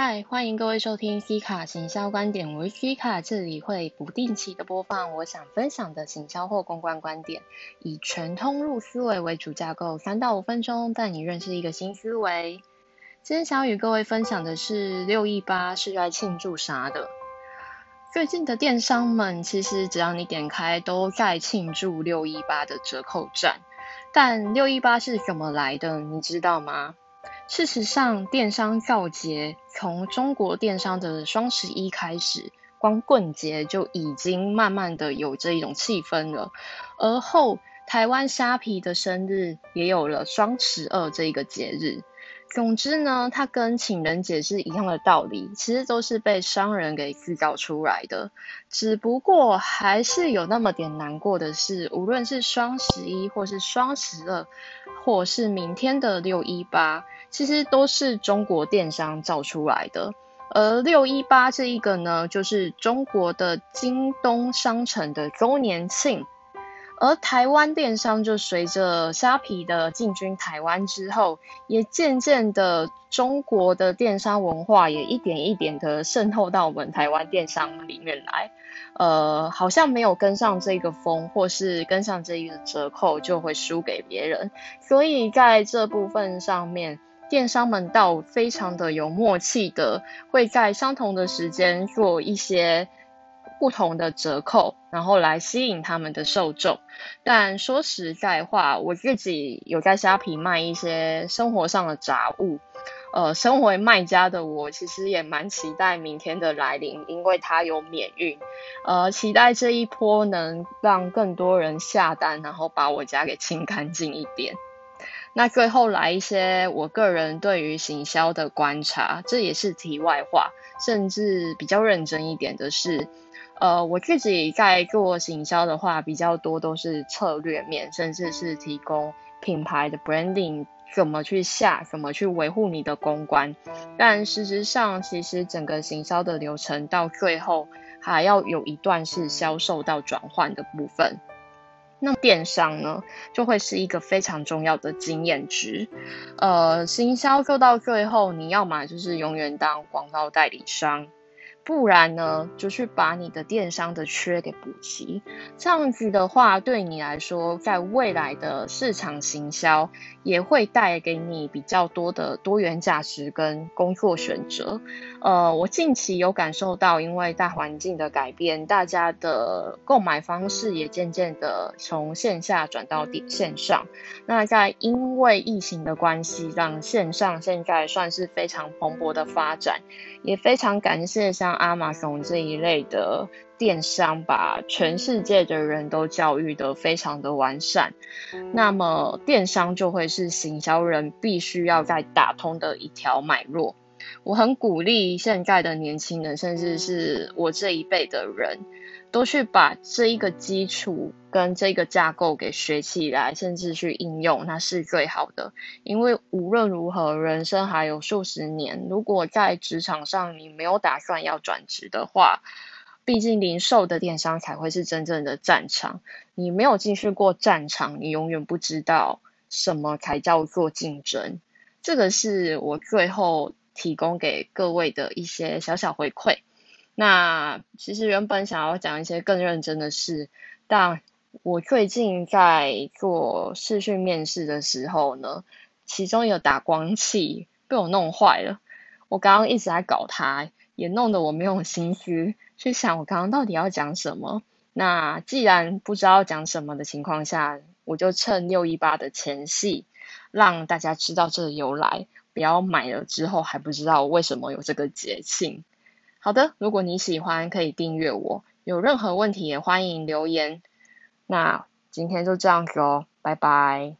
嗨，欢迎各位收听 C 卡行销观点，我是 C 卡，这里会不定期的播放我想分享的行销或公关观点，以全通路思维为主架构，三到五分钟带你认识一个新思维。今天想与各位分享的是六一八是在庆祝啥的？最近的电商们其实只要你点开都在庆祝六一八的折扣战，但六一八是怎么来的？你知道吗？事实上，电商造节从中国电商的双十一开始，光棍节就已经慢慢的有这一种气氛了。而后，台湾虾皮的生日也有了双十二这一个节日。总之呢，它跟情人节是一样的道理，其实都是被商人给制造出来的。只不过还是有那么点难过的是，无论是双十一，或是双十二，或是明天的六一八。其实都是中国电商造出来的，而六一八这一个呢，就是中国的京东商城的周年庆，而台湾电商就随着虾皮的进军台湾之后，也渐渐的中国的电商文化也一点一点的渗透到我们台湾电商里面来，呃，好像没有跟上这个风，或是跟上这一个折扣，就会输给别人，所以在这部分上面。电商们倒非常的有默契的，会在相同的时间做一些不同的折扣，然后来吸引他们的受众。但说实在话，我自己有在虾皮卖一些生活上的杂物，呃，身为卖家的我，其实也蛮期待明天的来临，因为它有免运，呃，期待这一波能让更多人下单，然后把我家给清干净一点。那最后来一些我个人对于行销的观察，这也是题外话，甚至比较认真一点的是，呃，我自己在做行销的话，比较多都是策略面，甚至是提供品牌的 branding，怎么去下，怎么去维护你的公关。但事实上，其实整个行销的流程到最后还要有一段是销售到转换的部分。那电商呢，就会是一个非常重要的经验值。呃，行销做到最后，你要么就是永远当广告代理商。不然呢，就去把你的电商的缺给补齐。这样子的话，对你来说，在未来的市场行销也会带给你比较多的多元价值跟工作选择。呃，我近期有感受到，因为大环境的改变，大家的购买方式也渐渐的从线下转到线上。那在因为疫情的关系，让线上现在算是非常蓬勃的发展，也非常感谢像。亚马逊这一类的电商，把全世界的人都教育的非常的完善，那么电商就会是行销人必须要在打通的一条脉络。我很鼓励现在的年轻人，甚至是我这一辈的人。都去把这一个基础跟这个架构给学起来，甚至去应用，那是最好的。因为无论如何，人生还有数十年，如果在职场上你没有打算要转职的话，毕竟零售的电商才会是真正的战场。你没有进去过战场，你永远不知道什么才叫做竞争。这个是我最后提供给各位的一些小小回馈。那其实原本想要讲一些更认真的事，但我最近在做视讯面试的时候呢，其中有打光器被我弄坏了。我刚刚一直在搞它，也弄得我没有心思去想我刚刚到底要讲什么。那既然不知道讲什么的情况下，我就趁六一八的前夕，让大家知道这个由来，不要买了之后还不知道为什么有这个节庆。好的，如果你喜欢，可以订阅我。有任何问题也欢迎留言。那今天就这样子哦，拜拜。